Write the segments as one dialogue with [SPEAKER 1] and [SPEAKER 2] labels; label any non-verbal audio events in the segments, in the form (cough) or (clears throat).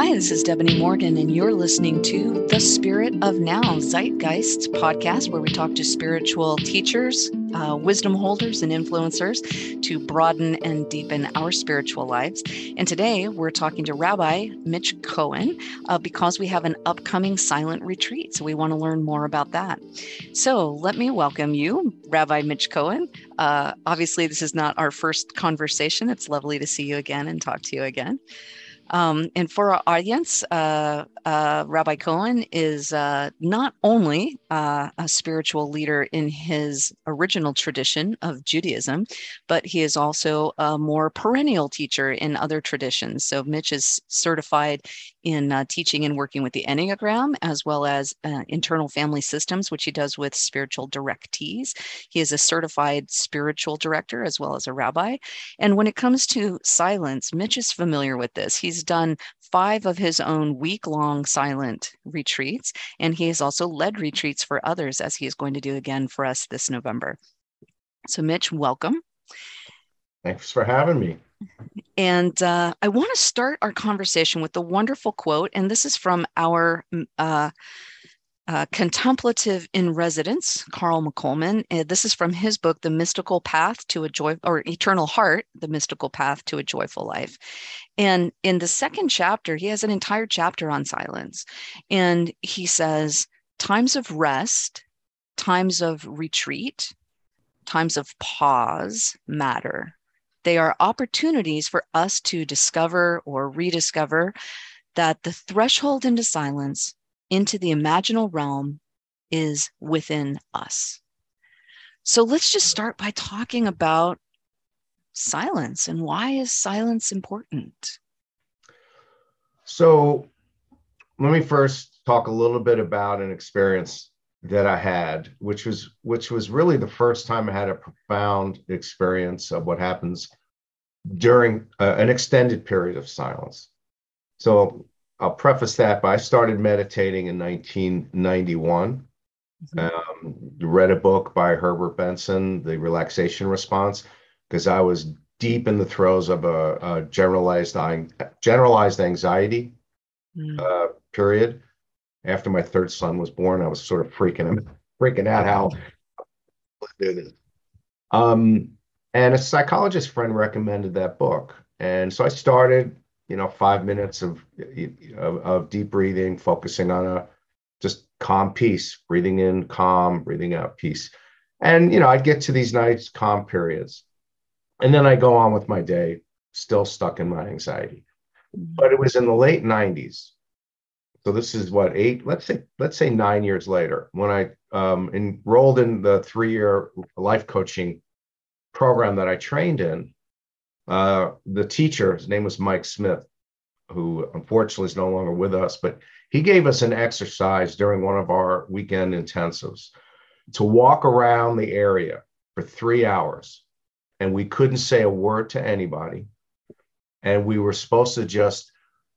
[SPEAKER 1] Hi, this is Debony Morgan, and you're listening to The Spirit of Now Zeitgeists podcast, where we talk to spiritual teachers, uh, wisdom holders, and influencers to broaden and deepen our spiritual lives. And today we're talking to Rabbi Mitch Cohen uh, because we have an upcoming silent retreat. So we want to learn more about that. So let me welcome you, Rabbi Mitch Cohen. Uh, obviously, this is not our first conversation. It's lovely to see you again and talk to you again. Um, and for our audience, uh, uh, Rabbi Cohen is uh, not only uh, a spiritual leader in his original tradition of Judaism, but he is also a more perennial teacher in other traditions. So Mitch is certified in uh, teaching and working with the Enneagram, as well as uh, internal family systems, which he does with spiritual directees. He is a certified spiritual director as well as a rabbi. And when it comes to silence, Mitch is familiar with this. He's done five of his own week long silent retreats, and he has also led retreats for others, as he is going to do again for us this November. So, Mitch, welcome.
[SPEAKER 2] Thanks for having me.
[SPEAKER 1] And uh, I want to start our conversation with the wonderful quote, and this is from our uh, uh, contemplative in residence, Carl McColman. Uh, this is from his book, The Mystical Path to a Joy or Eternal Heart, The Mystical Path to a Joyful Life. And in the second chapter, he has an entire chapter on silence. And he says, times of rest, times of retreat, times of pause matter. They are opportunities for us to discover or rediscover that the threshold into silence, into the imaginal realm, is within us. So let's just start by talking about silence and why is silence important?
[SPEAKER 2] So let me first talk a little bit about an experience that I had, which was which was really the first time I had a profound experience of what happens during uh, an extended period of silence. So I'll preface that by I started meditating in 1991. Mm-hmm. Um, read a book by Herbert Benson, The Relaxation Response, because I was deep in the throes of a, a generalized generalized anxiety mm. uh, period after my third son was born, I was sort of freaking freaking out how do this. Um, and a psychologist friend recommended that book, and so I started, you know, five minutes of of, of deep breathing, focusing on a just calm peace, breathing in calm, breathing out peace, and you know, I'd get to these nice calm periods, and then I go on with my day, still stuck in my anxiety. But it was in the late '90s so this is what eight let's say let's say nine years later when i um, enrolled in the three-year life coaching program that i trained in uh, the teacher his name was mike smith who unfortunately is no longer with us but he gave us an exercise during one of our weekend intensives to walk around the area for three hours and we couldn't say a word to anybody and we were supposed to just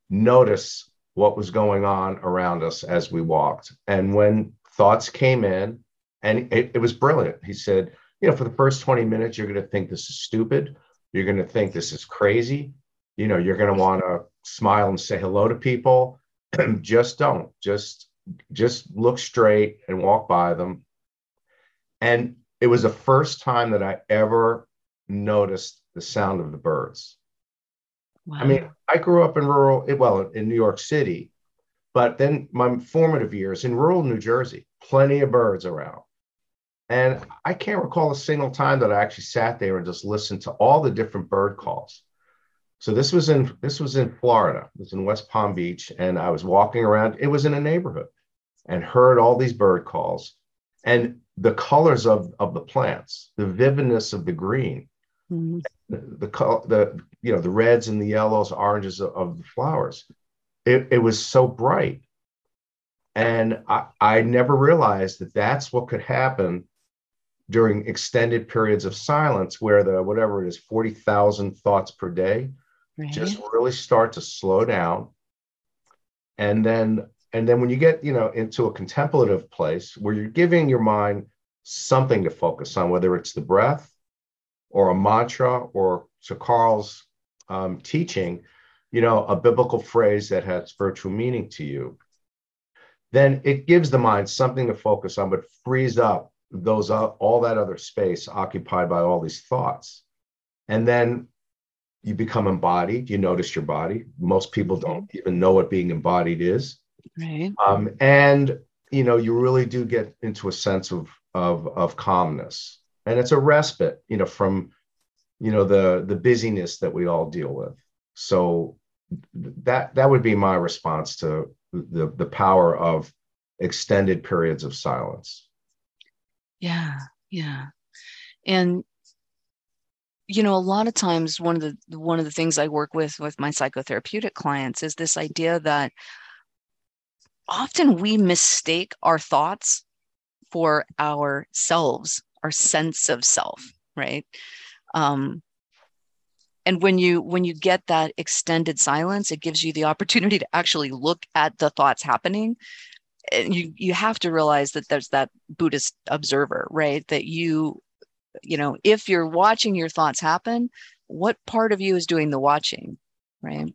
[SPEAKER 2] notice what was going on around us as we walked. And when thoughts came in, and it, it was brilliant, he said, you know, for the first 20 minutes, you're going to think this is stupid. You're going to think this is crazy. You know, you're going to want to smile and say hello to people. (clears throat) just don't. Just just look straight and walk by them. And it was the first time that I ever noticed the sound of the birds. Wow. I mean, I grew up in rural, eh, well, in New York City, but then my formative years in rural New Jersey, plenty of birds around. And I can't recall a single time that I actually sat there and just listened to all the different bird calls. So this was in this was in Florida. It was in West Palm Beach, and I was walking around. It was in a neighborhood, and heard all these bird calls, and the colors of of the plants, the vividness of the green, mm-hmm. the, the the you know the reds and the yellows, oranges of, of the flowers. It, it was so bright, and I, I never realized that that's what could happen during extended periods of silence, where the whatever it is, forty thousand thoughts per day, right. just really start to slow down, and then and then when you get you know into a contemplative place where you're giving your mind something to focus on, whether it's the breath or a mantra or to Carl's um, teaching, you know, a biblical phrase that has spiritual meaning to you, then it gives the mind something to focus on, but frees up those uh, all that other space occupied by all these thoughts. And then you become embodied. You notice your body. Most people don't even know what being embodied is.
[SPEAKER 1] Right.
[SPEAKER 2] Um, and you know, you really do get into a sense of of of calmness, and it's a respite, you know, from you know the the busyness that we all deal with. So that that would be my response to the the power of extended periods of silence.
[SPEAKER 1] Yeah, yeah, and you know a lot of times one of the one of the things i work with with my psychotherapeutic clients is this idea that often we mistake our thoughts for ourselves our sense of self right? Um, and when you when you get that extended silence it gives you the opportunity to actually look at the thoughts happening. And you you have to realize that there's that buddhist observer right? That you you know if you're watching your thoughts happen what part of you is doing the watching right?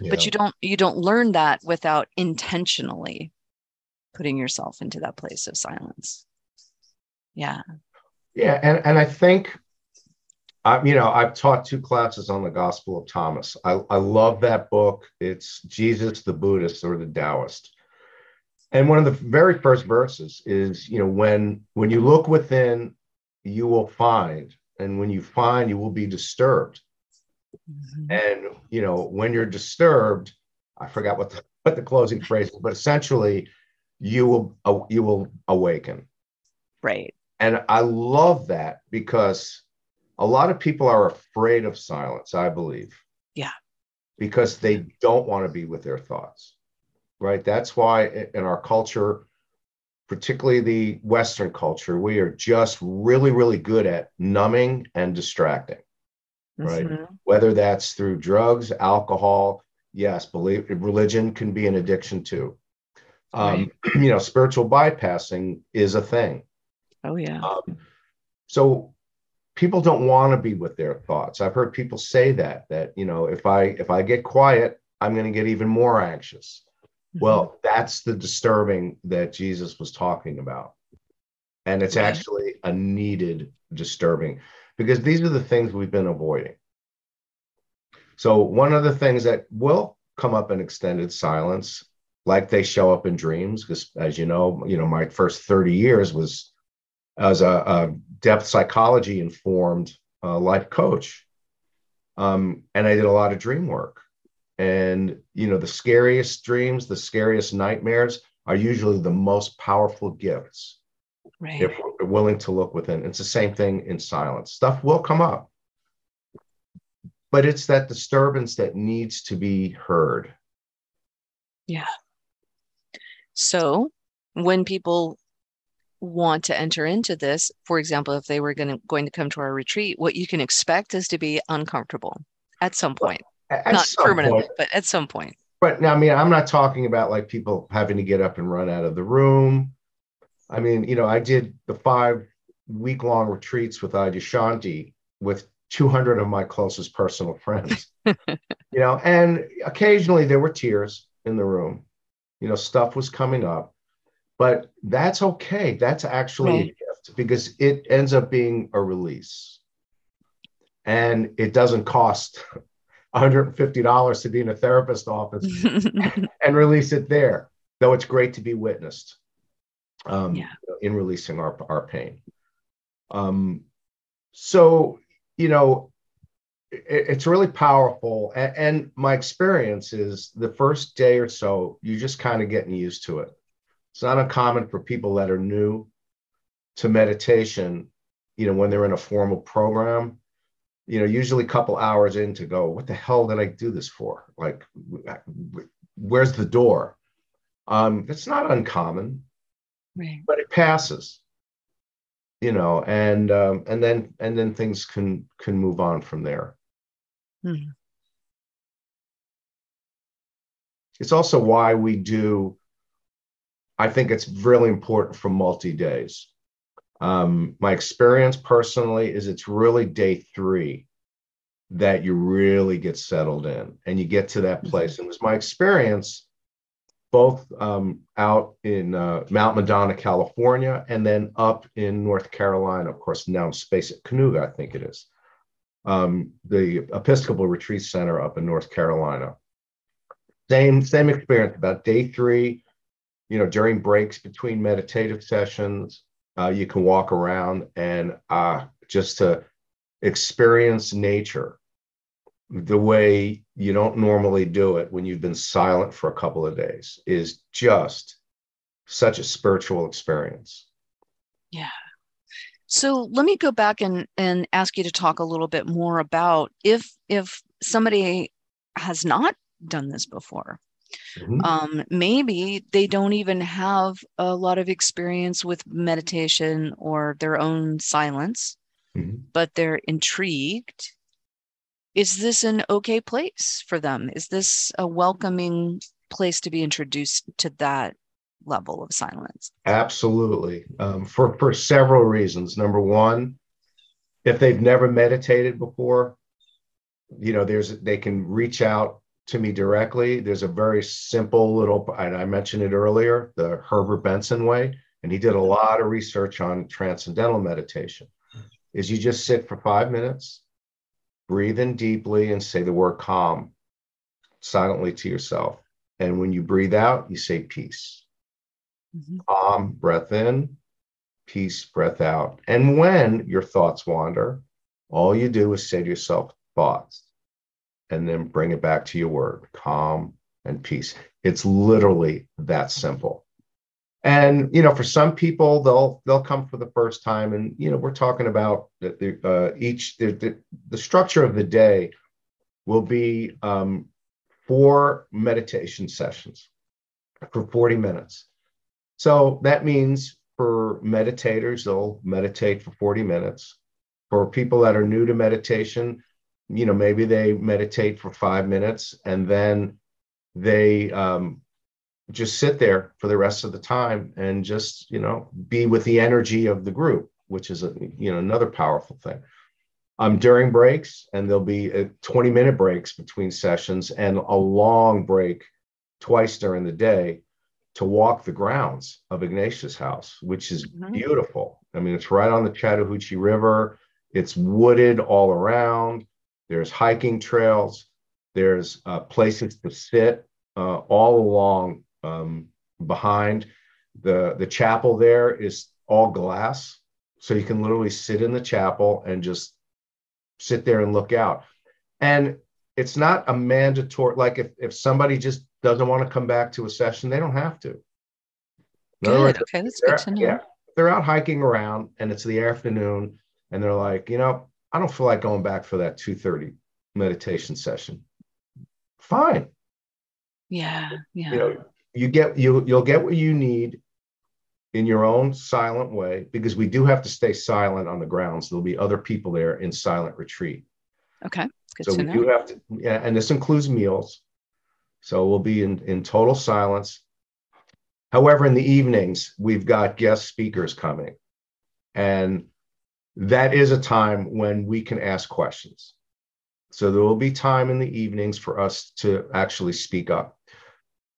[SPEAKER 1] Yeah. but you don't you don't learn that without intentionally putting yourself into that place of silence. Yeah
[SPEAKER 2] yeah and and i think I, you know i've taught two classes on the gospel of thomas. I, I love that book. It's jesus the buddhist or the taoist. And one of the very first verses is you know when when you look within you will find and when you find you will be disturbed. Mm-hmm. and you know when you're disturbed i forgot what the, what the closing phrase is but essentially you will uh, you will awaken.
[SPEAKER 1] Right
[SPEAKER 2] and i love that because a lot of people are afraid of silence i believe
[SPEAKER 1] yeah
[SPEAKER 2] because they don't want to be with their thoughts right that's why in our culture particularly the Western culture, we are just really, really good at numbing and distracting, right? Mm-hmm. Whether that's through drugs, alcohol, yes, believe religion can be an addiction too. Um, right. (clears throat) You know, spiritual bypassing is a thing.
[SPEAKER 1] Oh yeah. Um,
[SPEAKER 2] so people don't want to be with their thoughts. I've heard people say that that you know if I if I get quiet, I'm going to get even more anxious. Mm-hmm. Well, that's the disturbing that Jesus was talking about. And it's actually a needed disturbing because these are the things we've been avoiding. So, one of the things that will come up in extended silence, like they show up in dreams, because as you know, you know, my first 30 years was as a, a depth psychology informed uh, life coach. Um, and I did a lot of dream work. And, you know, the scariest dreams, the scariest nightmares are usually the most powerful gifts.
[SPEAKER 1] Right.
[SPEAKER 2] If we're willing to look within. It's the same thing in silence. Stuff will come up, but it's that disturbance that needs to be heard.
[SPEAKER 1] Yeah. So when people want to enter into this, for example, if they were going to, going to come to our retreat, what you can expect is to be uncomfortable at some point. At not permanently, point, but at some point.
[SPEAKER 2] But now, I mean, I'm not talking about like people having to get up and run out of the room. I mean, you know, I did the five week long retreats with Adyashanti with 200 of my closest personal friends, (laughs) you know, and occasionally there were tears in the room. You know, stuff was coming up, but that's okay. That's actually right. a gift because it ends up being a release and it doesn't cost (laughs) $150 to be in a therapist office (laughs) and release it there, though it's great to be witnessed um, yeah. in releasing our, our pain. Um, so, you know, it, it's really powerful. And, and my experience is the first day or so, you're just kind of getting used to it. It's not uncommon for people that are new to meditation, you know, when they're in a formal program, you know, usually a couple hours in to go, what the hell did I do this for? Like, where's the door? Um, it's not uncommon,
[SPEAKER 1] right.
[SPEAKER 2] but it passes, you know, and um, and then and then things can can move on from there. Hmm. It's also why we do. I think it's really important for multi days um, my experience personally is it's really day three that you really get settled in and you get to that place. Mm-hmm. And it was my experience both um, out in uh, Mount Madonna, California, and then up in North Carolina, of course, now space at Kanuga, I think it is, um, the Episcopal Retreat Center up in North Carolina. Same, same experience about day three, you know, during breaks between meditative sessions, uh, you can walk around and uh, just to experience nature the way you don't normally do it when you've been silent for a couple of days is just such a spiritual experience.
[SPEAKER 1] Yeah. So let me go back and, and ask you to talk a little bit more about if if somebody has not done this before. Mm-hmm. Um, maybe they don't even have a lot of experience with meditation or their own silence, mm-hmm. but they're intrigued is this an okay place for them? Is this a welcoming place to be introduced to that level of silence?
[SPEAKER 2] Absolutely, um, for for several reasons. Number one, if they've never meditated before, you know, there's they can reach out to me directly. There's a very simple little, and I mentioned it earlier, the Herbert Benson way, and he did a lot of research on transcendental meditation. Is you just sit for five minutes breathe in deeply and say the word calm silently to yourself. And when you breathe out, you say peace. Mm-hmm. Calm, breath in, peace, breath out. And when your thoughts wander, all you do is say to yourself, thoughts, and then bring it back to your word, calm and peace. It's literally that simple. And you know for some people they'll they'll come for the first time and you know we're talking about the, uh, each the, the, the, structure of the day will be um, four meditation sessions for 40 minutes. So that means for meditators they'll meditate for 40 minutes. For people that are new to meditation you know maybe they meditate for five minutes and then they um, just sit there for the rest of the time and just you know be with the energy of the group which is a you know another powerful thing. Um, during breaks and there'll be a 20 minute breaks between sessions and a long break twice during the day to walk the grounds of ignatius house which is mm-hmm. beautiful. I mean it's right on the chattahoochee river. It's wooded all around there's hiking trails. There's uh, places to sit uh, all along um, behind. The the chapel there is all glass so you can literally sit in the chapel and just sit there and look out. And it's not a mandatory like if, if somebody just doesn't want to come back to a session they don't have to.
[SPEAKER 1] Good. Words, okay that's good to know. yeah
[SPEAKER 2] they're out hiking around and it's the afternoon and they're like you know i don't feel like going back for that 2.30 meditation session fine
[SPEAKER 1] yeah yeah you know
[SPEAKER 2] you get you you'll get what you need in your own silent way because we do have to stay silent on the grounds. There'll be other people there in silent retreat.
[SPEAKER 1] Okay.
[SPEAKER 2] Good so we know. do have to, and this includes meals. So we'll be in, in total silence. However, in the evenings, we've got guest speakers coming. And that is a time when we can ask questions. So there will be time in the evenings for us to actually speak up.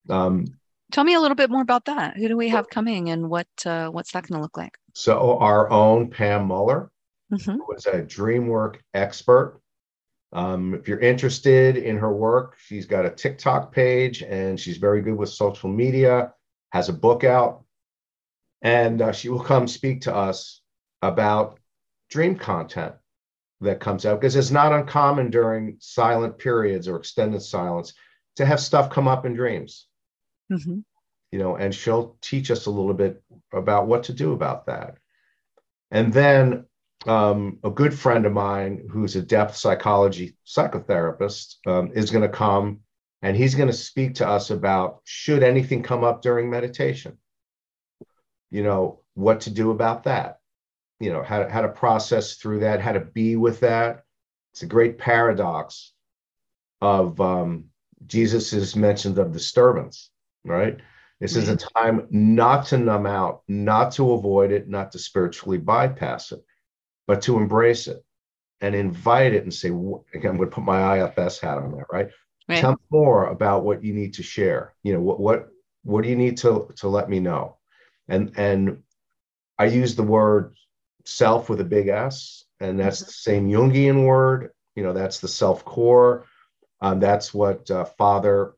[SPEAKER 1] Um, Tell me a little bit more about that. Who do we have coming, and what uh, what's that going to look like?
[SPEAKER 2] So our own Pam Muller mm-hmm. was a DreamWork expert. Um, if you're interested in her work, she's got a TikTok page, and she's very good with social media. Has a book out, and uh, she will come speak to us about dream content that comes out because it's not uncommon during silent periods or extended silence to have stuff come up in dreams mm-hmm. you know, and she'll teach us a little bit about what to do about that. And then um, a good friend of mine who's a depth psychology psychotherapist um, is going to come and he's going to speak to us about should anything come up during meditation you know what to do about that you know how to, how to process through that how to be with that it's a great paradox of um, jesus's mentions of disturbance right? This is a time not to numb out, not to avoid it, not to spiritually bypass it, but to embrace it. and invite it and say, again, I'm going to put my IFS hat on there, right?
[SPEAKER 1] Right.
[SPEAKER 2] Tell me more about what you need to share. You know, what what what do you need to to let me know? And and I use the word self with a big S, and that's
[SPEAKER 1] Mhm.
[SPEAKER 2] the same Jungian word. You know, that's the self core. Um, that's what uh, Father,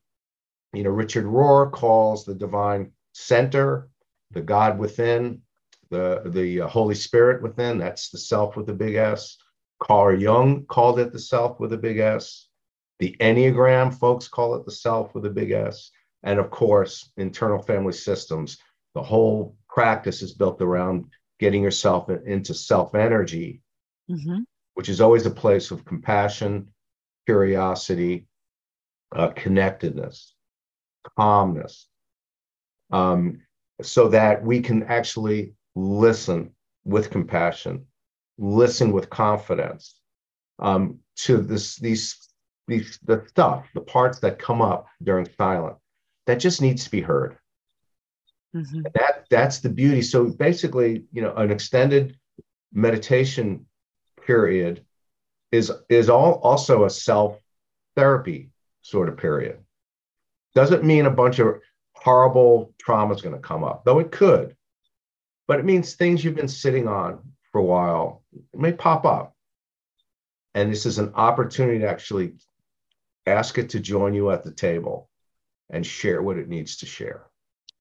[SPEAKER 2] you know, Richard Rohr calls the divine center, the God within, the the uh, Holy Spirit within. That's the self with a big S. Carl Jung called it the self with a big S. The Enneagram folks call it the self with a big S. And of course, internal family systems. The whole practice is built around getting yourself into self energy,
[SPEAKER 1] Mhm.
[SPEAKER 2] which is always a place of compassion, curiosity, uh, connectedness, calmness, um, so that we can actually listen with compassion, listen with confidence um, to this these these the stuff, the parts that come up during silence that just needs to be heard.
[SPEAKER 1] Mhm.
[SPEAKER 2] That that's the beauty. So basically, you know, an extended meditation period is is all also a self therapy sort of period. Doesn't mean a bunch of horrible trauma is going to come up, though it could. But it means things you've been sitting on for a while may pop up. And this is an opportunity to actually ask it to join you at the table and share what it needs to share.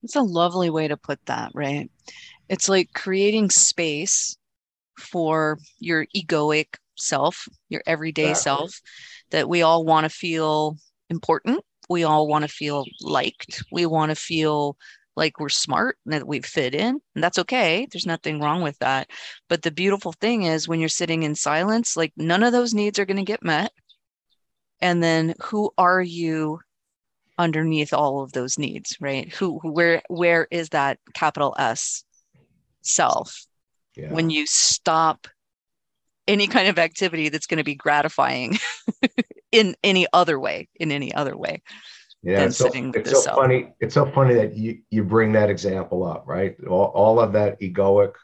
[SPEAKER 1] It's a lovely way to put that, right? It's like creating space for your egoic self, your everyday
[SPEAKER 2] Exactly.
[SPEAKER 1] self, that we all want to feel important. We all want to feel liked. We want to feel like we're smart and that we fit in. And that's okay. There's nothing wrong with that. But the beautiful thing is when you're sitting in silence, like none of those needs are going to get met. And then who are you underneath all of those needs, right? Who, where, where is that capital S self
[SPEAKER 2] Yeah.
[SPEAKER 1] when you stop any kind of activity that's going to be gratifying (laughs) in any other way, in any other way?
[SPEAKER 2] Yeah,
[SPEAKER 1] than
[SPEAKER 2] it's so,
[SPEAKER 1] sitting with
[SPEAKER 2] it's so
[SPEAKER 1] self.
[SPEAKER 2] funny. It's so funny that you you bring that example up, right? All, all of that egoic,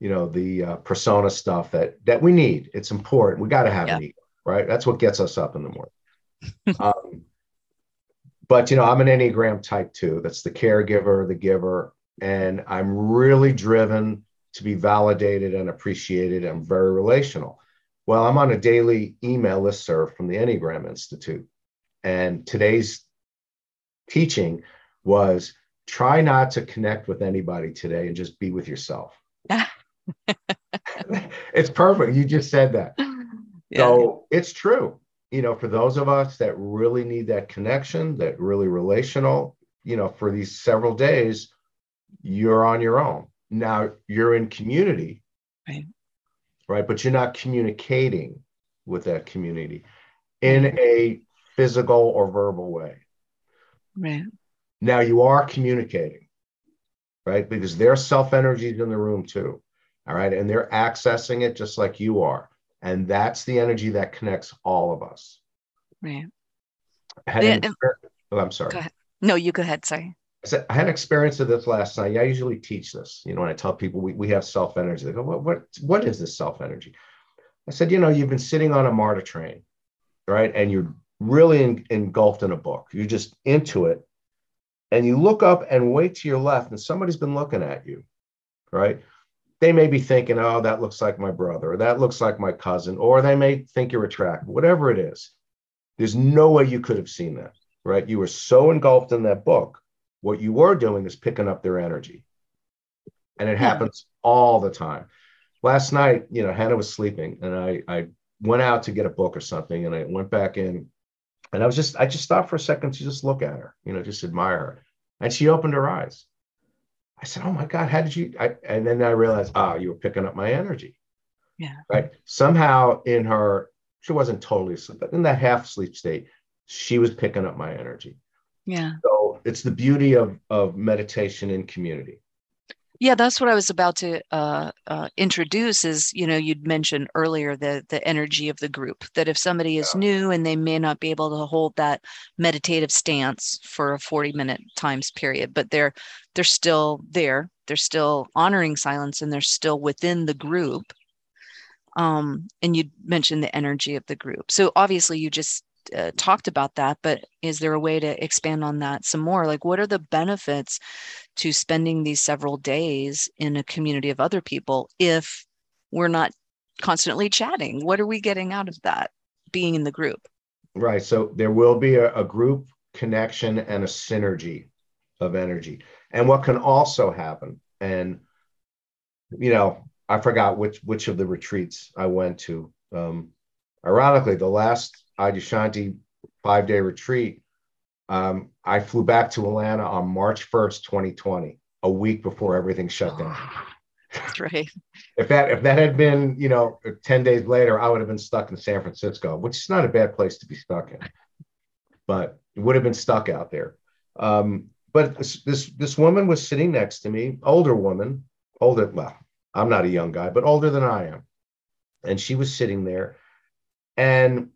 [SPEAKER 2] you know, the uh, persona stuff that that we need. It's important. We got to have an ego, right? That's what gets us up in the morning. (laughs) um, but you know, I'm an Enneagram Type Two. That's the caregiver, the giver, and I'm really driven to be validated and appreciated. I'm very relational. Well, I'm on a daily email listserv from the Enneagram Institute, and today's teaching was try not to connect with anybody today and just be with yourself. (laughs) (laughs) it's perfect. You just said that.
[SPEAKER 1] Yeah.
[SPEAKER 2] So it's true. You know, for those of us that really need that connection, that really relational, you know, for these several days, you're on your own. Now you're in community.
[SPEAKER 1] Right.
[SPEAKER 2] Right. But you're not communicating with that community in a physical or verbal way.
[SPEAKER 1] right.
[SPEAKER 2] Now you are communicating, right? Because their self energy is in the room too. All right. And they're accessing it just like you are. And that's the energy that connects all of us.
[SPEAKER 1] Right.
[SPEAKER 2] I had
[SPEAKER 1] Yeah,
[SPEAKER 2] an
[SPEAKER 1] and-
[SPEAKER 2] exper- oh, I'm sorry.
[SPEAKER 1] Go ahead. No, you go ahead. Sorry.
[SPEAKER 2] I said I had an experience of this last night. I usually teach this. You know, when I tell people we, we have self energy, they go, what, what, what is this self energy? I said, you know, you've been sitting on a MARTA train, right? And you're really en- engulfed in a book. You're just into it. And you look up and wait to your left, and somebody's been looking at you, right? They may be thinking, oh, that looks like my brother, or that looks like my cousin, or they may think you're attractive, whatever it is. There's no way you could have seen that, right? You were so engulfed in that book. What you were doing is picking up their energy. And it
[SPEAKER 1] Yeah.
[SPEAKER 2] happens all the time. Last night, you know, Hannah was sleeping and I, I went out to get a book or something and I went back in and I was just, I just stopped for a second to just look at her, you know, just admire her. And she opened her eyes. I said, Oh my God, how did you? I, and then I realized, oh, you were picking up my energy.
[SPEAKER 1] Yeah.
[SPEAKER 2] Right. Somehow in her, she wasn't totally asleep, but in that half sleep state, she was picking up my energy.
[SPEAKER 1] Yeah.
[SPEAKER 2] So it's the beauty of, of meditation in community.
[SPEAKER 1] Yeah, that's what I was about to uh, uh, introduce. Is you know you'd mentioned earlier the the energy of the group. That if somebody is
[SPEAKER 2] Yeah.
[SPEAKER 1] new and they may not be able to hold that meditative stance for a forty minute times period, but they're they're still there. They're still honoring silence and they're still within the group. Um, and you mentioned the energy of the group. So obviously, you just uh, talked about that, but is there a way to expand on that some more? Like, what are the benefits to spending these several days in a community of other people if we're not constantly chatting? What are we getting out of that being in the group?
[SPEAKER 2] Right. So there will be a, a group connection and a synergy of energy. And what can also happen, and you know, I forgot which which of the retreats I went to. Um, ironically, the last Adyashanti five day retreat, um, I flew back to Atlanta on March 1st, 2020, a week before everything shut down.
[SPEAKER 1] That's right. (laughs)
[SPEAKER 2] if that if that had been, you know, 10 days later, I would have been stuck in San Francisco, which is not a bad place to be stuck in. But it would have been stuck out there. Um, but this, this this woman was sitting next to me, older woman, older, well, I'm not a young guy, but older than I am. And she was sitting there. And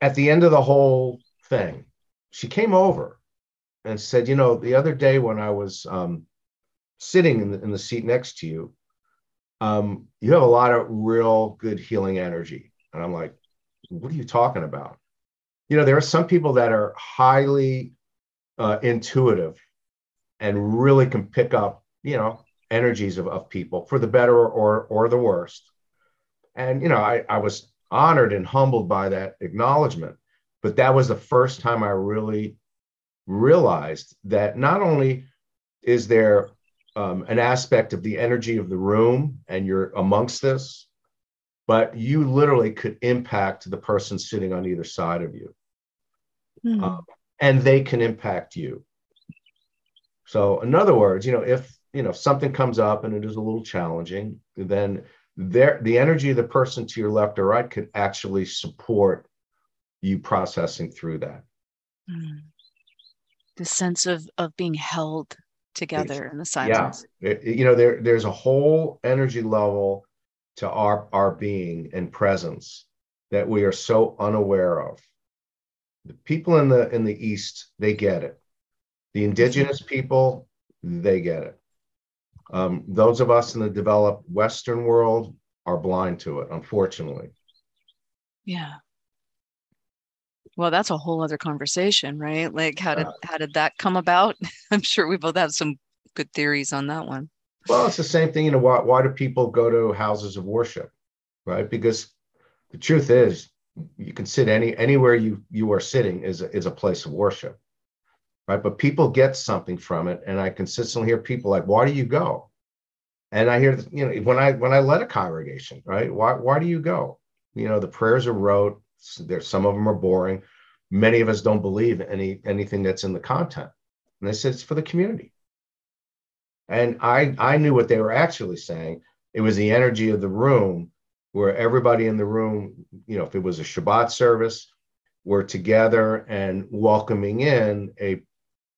[SPEAKER 2] at the end of the whole thing, she came over and said, You know, the other day when I was um, sitting in the, in the seat next to you, um, you have a lot of real good healing energy. And I'm like, What are you talking about? You know, there are some people that are highly uh, intuitive and really can pick up, you know, energies of, of people for the better or or the worst. And you know, I, I was honored and humbled by that acknowledgement. But that was the first time I really realized that not only is there um, an aspect of the energy of the room and you're amongst this, but you literally could impact the person sitting on either side of you. Mm. Um, and they can impact you. So, in other words, you know, if you know if something comes up and it is a little challenging, then there the energy of the person to your left or right could actually support you processing through that. Mm.
[SPEAKER 1] the sense of of being held together it's, in the silence.
[SPEAKER 2] Yeah. It, you know there there's a whole energy level to our our being and presence that we are so unaware of. The people in the in the east they get it. The indigenous people they get it um, those of us in the developed Western world are blind to it, unfortunately.
[SPEAKER 1] Yeah. Well, that's a whole other conversation, right? Like, how did how did that come about? (laughs) I'm sure we both have some good theories on that one.
[SPEAKER 2] Well, it's the same thing. You know, why why do people go to houses of worship, right? Because the truth is, you can sit any anywhere you you are sitting is is a place of worship right? But people get something from it, and I consistently hear people like, "Why do you go?" And I hear, you know, when I when I led a congregation, right? Why why do you go? You know, the prayers are rote. There's some of them are boring. Many of us don't believe any anything that's in the content, and they said it's for the community. And I I knew what they were actually saying. It was the energy of the room, where everybody in the room, you know, if it was a Shabbat service, were together and welcoming in a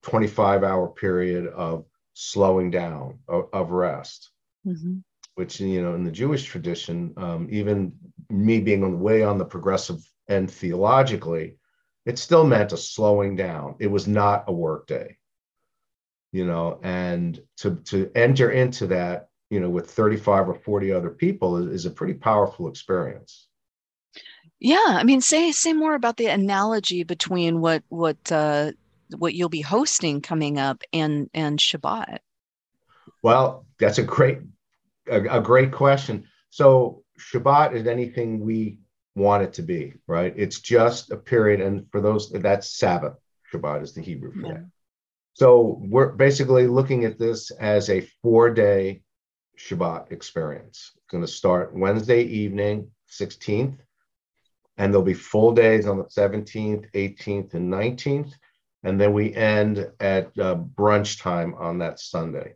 [SPEAKER 2] 25 hour period of slowing down of, of rest. Mm-hmm. which you know in the jewish tradition um, even me being on the way on the progressive end theologically it still meant a slowing down. It was not a work day. You know and to to enter into that you know with 35 or 40 other people is, is a pretty powerful experience.
[SPEAKER 1] Yeah i mean say say more about the analogy between what what uh what you'll be hosting coming up and and Shabbat?
[SPEAKER 2] Well, that's a great a, a great question. So Shabbat is anything we want it to be, right? It's just a period, and for those that's Sabbath. Shabbat is the Hebrew for yeah. that. So we're basically looking at this as a four-day Shabbat experience. It's going to start Wednesday evening, 16th, and there'll be full days on the 17th, 18th, and 19th and then we end at uh, brunch time on that Sunday.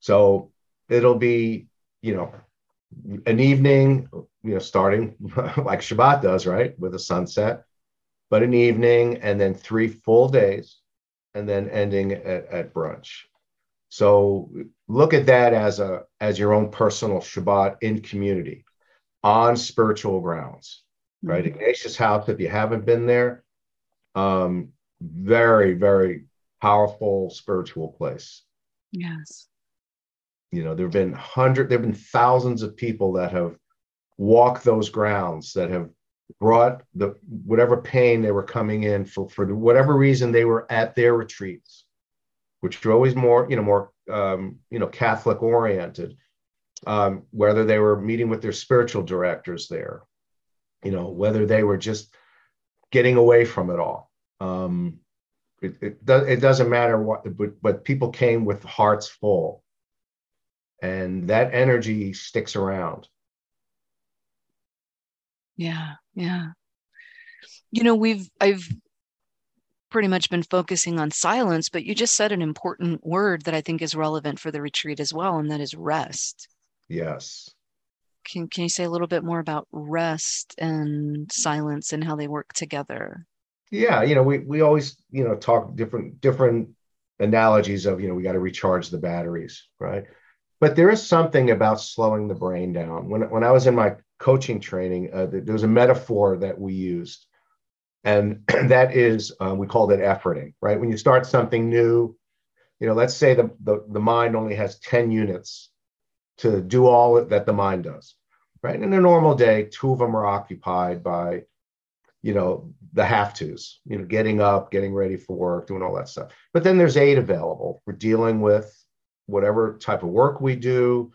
[SPEAKER 2] So it'll be, you know, an evening, you know, starting (laughs) like Shabbat does, right, with a sunset, but an evening and then three full days, and then ending at, at brunch. So look at that as a as your own personal Shabbat in community, on spiritual grounds, right? Mm-hmm. Ignatius House. If you haven't been there, um, very, very powerful spiritual place.
[SPEAKER 1] Yes.
[SPEAKER 2] You know, there have been hundred, there have been thousands of people that have walked those grounds that have brought the whatever pain they were coming in for for whatever reason they were at their retreats which are always more you know more um, you know catholic oriented um, whether they were meeting with their spiritual directors there you know whether they were just getting away from it all um, it, it, does, it doesn't matter what but, but people came with hearts full. And that energy sticks around.
[SPEAKER 1] Yeah yeah. You know we've i've pretty much been focusing on silence but you just said an important word that i think is relevant for the retreat as well and that is rest.
[SPEAKER 2] Yes.
[SPEAKER 1] Can, can you say a little bit more about rest and silence and how they work together
[SPEAKER 2] yeah you know we, we always you know talk different different analogies of you know we got to recharge the batteries right but there is something about slowing the brain down when, when i was in my coaching training, uh, there was a metaphor that we used, and (clears throat) that is uh, we called it efforting. Right when you start something new, you know, let's say the, the the mind only has ten units to do all that the mind does. Right in a normal day, two of them are occupied by, you know, the have tos. You know, getting up, getting ready for work, doing all that stuff. But then there's eight available. We're dealing with whatever type of work we do,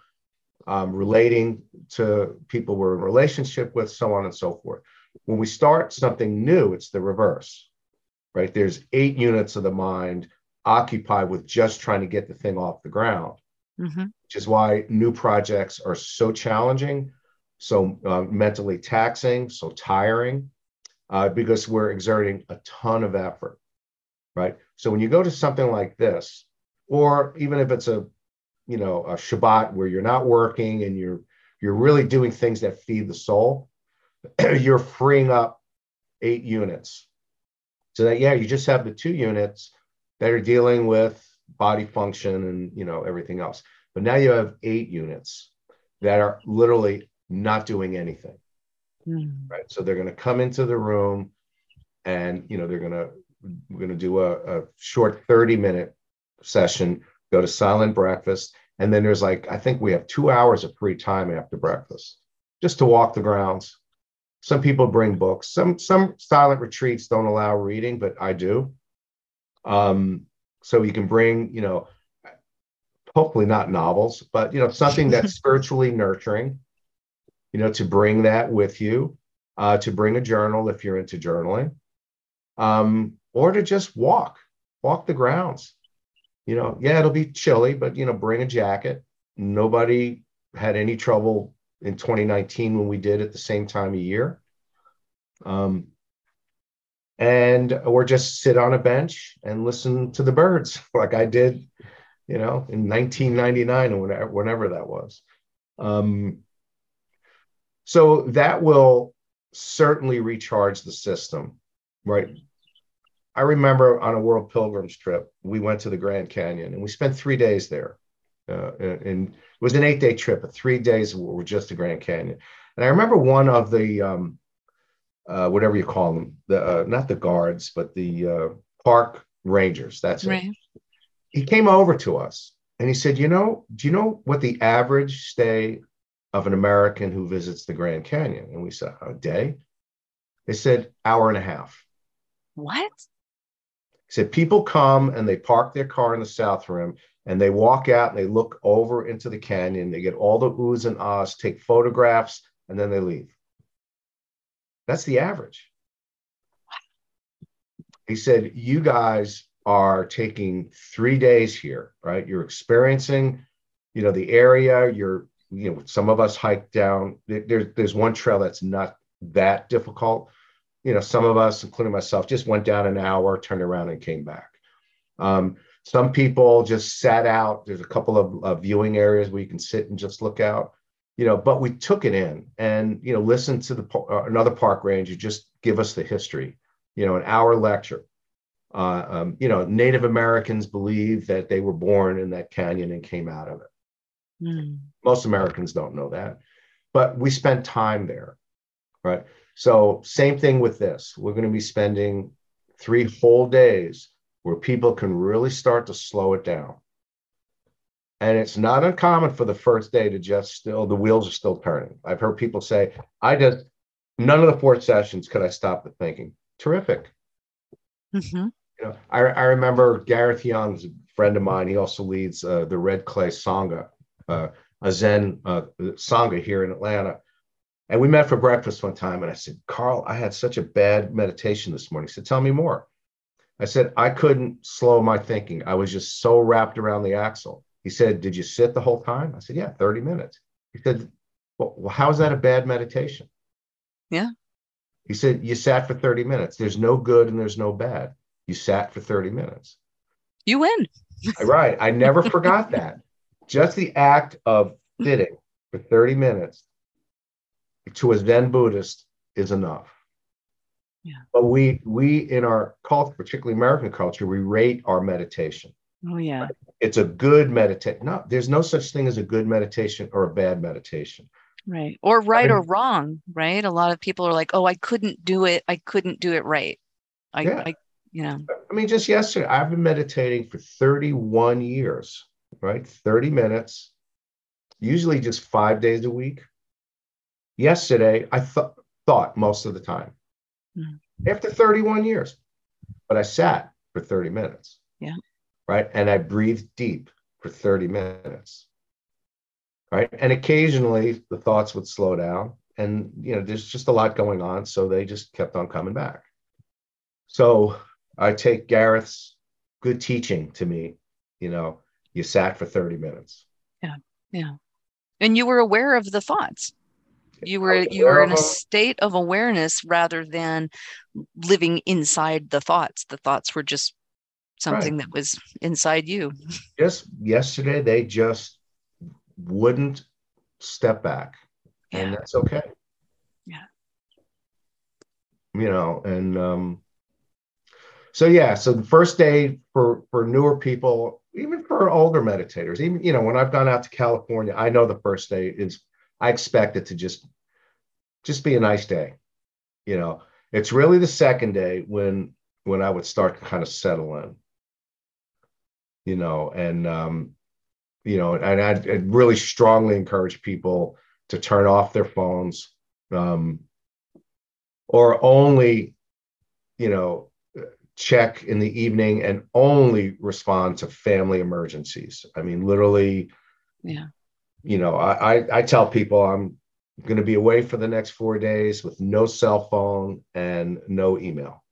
[SPEAKER 2] um, relating to people we're in relationship with, so on and so forth. When we start something new, it's the reverse, right? There's eight units of the mind occupied with just trying to get the thing off the ground, mm-hmm. which is why new projects are so challenging, so uh, mentally taxing, so tiring, uh, because we're exerting a ton of effort, right? So when you go to something like this, or even if it's a you know a Shabbat where you're not working and you're you're really doing things that feed the soul, (clears throat) you're freeing up eight units. So that yeah, you just have the two units that are dealing with body function and you know everything else. But now you have eight units that are literally not doing anything. Mm. Right. So they're going to come into the room and you know they're going to we're going to do a, a short 30 minute session go to silent breakfast and then there's like, I think we have two hours of free time after breakfast just to walk the grounds. Some people bring books. Some some silent retreats don't allow reading, but I do. Um, so you can bring, you know, hopefully not novels, but you know, something that's (laughs) spiritually nurturing, you know, to bring that with you, uh, to bring a journal if you're into journaling, um, or to just walk, walk the grounds you know, yeah, it'll be chilly, but you know, bring a jacket. Nobody had any trouble in 2019 when we did at the same time of year. Um, and or just sit on a bench and listen to the birds (laughs) like I did, you know, in 1999 or whenever, whenever that was. Um, so that will certainly recharge the system, right? I remember on a World Pilgrims trip, we went to the Grand Canyon and we spent three days there. Uh, and it was an eight day trip, but three days were just the Grand Canyon. And I remember one of the, um, uh, whatever you call them, the uh, not the guards, but the uh, park rangers. That's right. it. He came over to us and he said, "You know, do you know what the average stay of an American who visits the Grand Canyon?" And we said, "A day." They said, "Hour and a half."
[SPEAKER 1] What?
[SPEAKER 2] He said people come and they park their car in the South Rim and they walk out and they look over into the canyon. They get all the oohs and ahs, take photographs, and then they leave. That's the average. He said, You guys are taking three days here, right? You're experiencing, you know, the area. You're, you know, some of us hike down. There's there's one trail that's not that difficult you know, some of us, including myself, just went down an hour, turned around, and came back. Um, some people just sat out. There's a couple of uh, viewing areas where you can sit and just look out, you know. But we took it in and you know listened to the uh, another park ranger just give us the history, you know, an hour lecture. Uh, um, you know, Native Americans believe that they were born in that canyon and came out of it. Mm. Most Americans don't know that, but we spent time there, right? So, same thing with this. We're going to be spending three whole days where people can really start to slow it down. And it's not uncommon for the first day to just still, the wheels are still turning. I've heard people say, I just, none of the four sessions could I stop the thinking. Terrific. Mm-hmm. You know, I, I remember Gareth Young's friend of mine. He also leads uh, the Red Clay Sangha, a Zen uh, Sangha here in Atlanta. And we met for breakfast one time, and I said, Carl, I had such a bad meditation this morning. He said, Tell me more. I said, I couldn't slow my thinking. I was just so wrapped around the axle. He said, Did you sit the whole time? I said, Yeah, 30 minutes. He said, Well, how is that a bad meditation?
[SPEAKER 1] Yeah.
[SPEAKER 2] He said, You sat for 30 minutes. There's no good and there's no bad. You sat for 30 minutes.
[SPEAKER 1] You win.
[SPEAKER 2] right. I never forgot that. (laughs) Just the act of sitting for 30 minutes to a Zen Buddhist is enough.
[SPEAKER 1] Yeah.
[SPEAKER 2] But we we in our culture, particularly American culture, we rate our meditation.
[SPEAKER 1] Oh yeah.
[SPEAKER 2] It's a good meditation. No, there's no such thing as a good meditation or a bad meditation.
[SPEAKER 1] Right. Or right I mean, or wrong, right? A lot of people are like, "Oh, I couldn't do it. I couldn't do it right." I, yeah. I you know.
[SPEAKER 2] I mean, just yesterday, I've been meditating for 31 years, right? 30 minutes, usually just 5 days a week. Yesterday, I thought thought most of the time. Mm. After 31 years. But I sat for 30 minutes.
[SPEAKER 1] Yeah
[SPEAKER 2] right? And I breathed deep for 30 minutes, right? And occasionally the thoughts would slow down, and you know, there's just a lot going on, so they just kept on coming back. So I take Gareth's good teaching to me, you know, you sat for 30 minutes.
[SPEAKER 1] Yeah, yeah. And you were aware of the thoughts. You were you were in a state of awareness rather than living inside the thoughts. The thoughts were just something right. that was inside you.
[SPEAKER 2] Just yesterday, they just wouldn't step back, yeah. and that's okay.
[SPEAKER 1] Yeah.
[SPEAKER 2] You know, and um, so yeah, so the first day for for newer people, even for older meditators, even you know, when I've gone out to California, I know the first day is I expect it to just just be a nice day. You know, it's really the second day when when I would start to kind of settle in you know, and um, you know, and I'd, I'd, really strongly encourage people to turn off their phones, um, or only, you know, check in the evening and only respond to family emergencies. I mean, literally,
[SPEAKER 1] yeah.
[SPEAKER 2] You know, I I, I tell people I'm going to be away for the next four days with no cell phone and no email.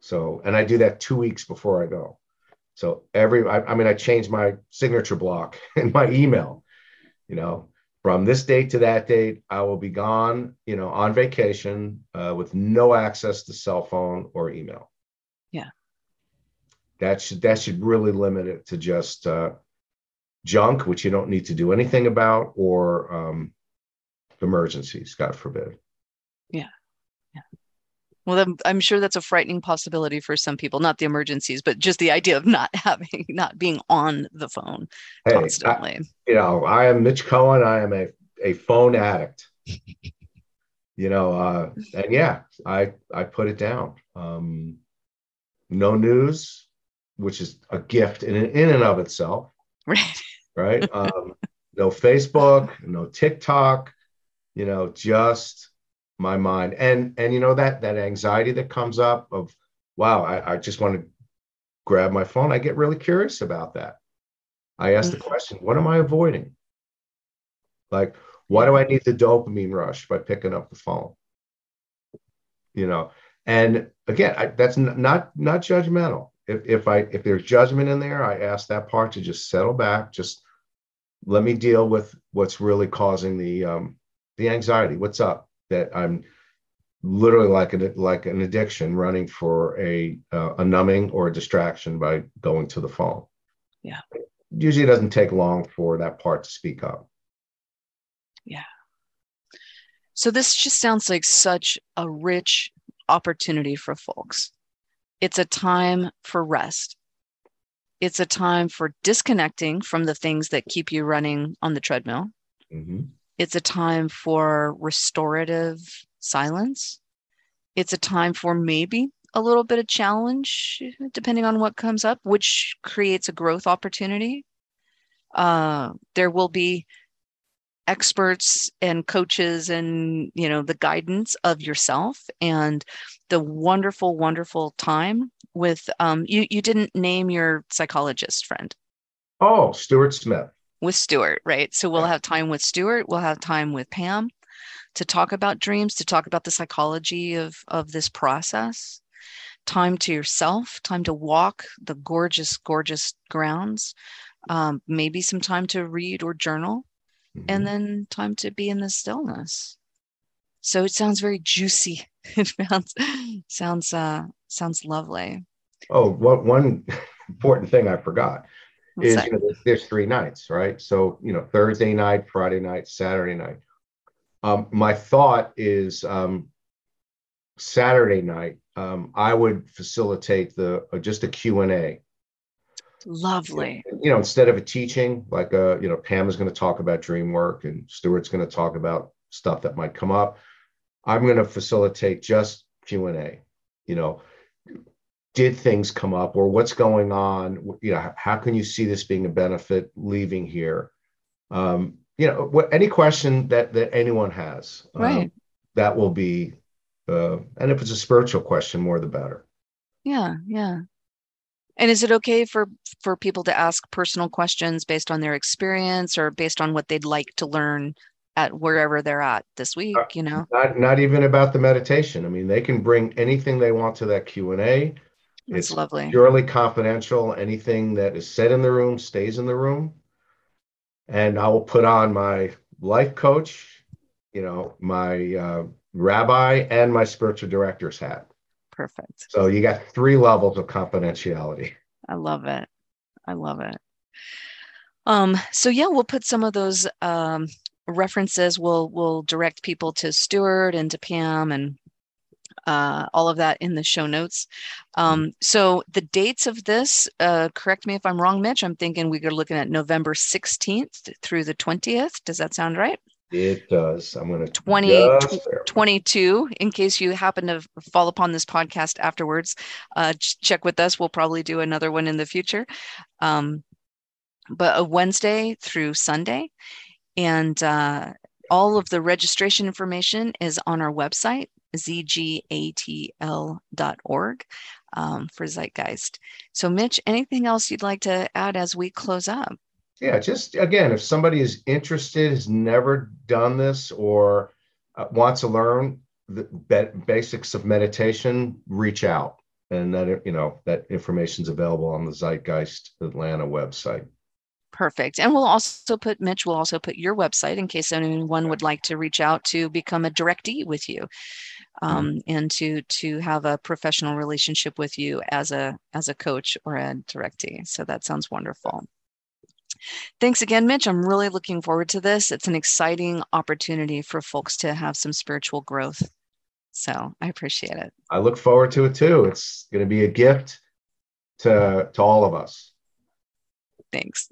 [SPEAKER 2] So, and I do that two weeks before I go. So every, I, I mean, I change my signature block (laughs) in my email, you know, from this date to that date, I will be gone, you know, on vacation uh, with no access to cell phone or email.
[SPEAKER 1] Yeah.
[SPEAKER 2] That should, that should really limit it to just uh, junk, which you don't need to do anything about, or um, emergencies, God forbid.
[SPEAKER 1] Yeah. Yeah. Well, I'm sure that's a frightening possibility for some people, not the emergencies, but just the idea of not (laughs) having, not being on the phone hey, constantly.
[SPEAKER 2] I, you know, I am Mitch Cohen. I am a, a phone addict. (laughs) you know, uh, and yeah, I, I put it down. Um, no news, which is a gift in, in and of itself.
[SPEAKER 1] Right. (laughs)
[SPEAKER 2] Right. Um, no Facebook, no TikTok, you know, just my mind. And and you know that that anxiety that comes up of wow I, I just want to grab my phone i get really curious about that. I ask the mm. question what am i avoiding? Like why do i need the dopamine rush by picking up the phone? You know and again I, that's not not judgmental. If, if i if there's judgment in there i ask that part to just settle back just let me deal with what's really causing the um the anxiety. What's up that I'm literally like an like an addiction running for a uh, a numbing or a distraction by going to the phone.
[SPEAKER 1] Yeah.
[SPEAKER 2] Usually it doesn't take long for that part to speak up.
[SPEAKER 1] Yeah. So this just sounds like such a rich opportunity for folks. It's a time for rest. It's a time for disconnecting from the things that keep you running on the treadmill. Mm-hmm. It's a time for restorative silence. It's a time for maybe a little bit of challenge, depending on what comes up, which creates a growth opportunity. Uh, there will be experts and coaches and you know the guidance of yourself and the wonderful wonderful time with um you you didn't name your psychologist friend
[SPEAKER 2] oh stuart smith
[SPEAKER 1] with stuart right so we'll have time with stuart we'll have time with pam to talk about dreams to talk about the psychology of of this process time to yourself time to walk the gorgeous gorgeous grounds um, maybe some time to read or journal mm-hmm. and then time to be in the stillness. So it sounds very juicy. (laughs) it sounds sounds uh, sounds lovely.
[SPEAKER 2] Oh, what one (laughs) important thing I forgot is you know, there's, there's, three nights, right? So you know Thursday night, Friday night, Saturday night. Um, my thought is um, Saturday night. Um, I would facilitate the uh, just a Q and A
[SPEAKER 1] Lovely.
[SPEAKER 2] You know, instead of a teaching, like uh, you know, Pam is going to talk about dream work and Stuart's going to talk about stuff that might come up. I'm going to facilitate just Q and A. You know, did things come up or what's going on? You know, how can you see this being a benefit leaving here? Um, you know, what any question that that anyone has,
[SPEAKER 1] um, right?
[SPEAKER 2] That will be, uh, and if it's a spiritual question, more the better.
[SPEAKER 1] Yeah, yeah. And is it okay for for people to ask personal questions based on their experience or based on what they'd like to learn at wherever they're at this week? Uh, you know,
[SPEAKER 2] not not even about the meditation. I mean, they can bring anything they want to that Q A.
[SPEAKER 1] It's lovely.
[SPEAKER 2] Purely confidential. Anything that is said in the room stays in the room. And I will put on my life coach, you know, my uh, rabbi, and my spiritual director's hat.
[SPEAKER 1] Perfect.
[SPEAKER 2] So you got three levels of confidentiality.
[SPEAKER 1] I love it. I love it. Um, so yeah, we'll put some of those um, references. We'll we'll direct people to Stuart and to Pam and uh, all of that in the show notes. Um, so the dates of this, uh, correct me if I'm wrong, Mitch. I'm thinking we are looking at November 16th through the 20th. Does that sound right?
[SPEAKER 2] It does. I'm going to
[SPEAKER 1] 20, 22. In case you happen to fall upon this podcast afterwards, uh, check with us. We'll probably do another one in the future. Um, but a Wednesday through Sunday. And uh, all of the registration information is on our website, zgatl.org um, for Zeitgeist. So, Mitch, anything else you'd like to add as we close up?
[SPEAKER 2] yeah just again if somebody is interested has never done this or uh, wants to learn the basics of meditation reach out and that you know that information is available on the zeitgeist atlanta website
[SPEAKER 1] perfect and we'll also put mitch We'll also put your website in case anyone would like to reach out to become a directee with you um, mm-hmm. and to to have a professional relationship with you as a as a coach or a directee so that sounds wonderful Thanks again, Mitch. I'm really looking forward to this. It's an exciting opportunity for folks to have some spiritual growth. So I appreciate it.
[SPEAKER 2] I look forward to it too. It's going to be a gift to, to all of us.
[SPEAKER 1] Thanks.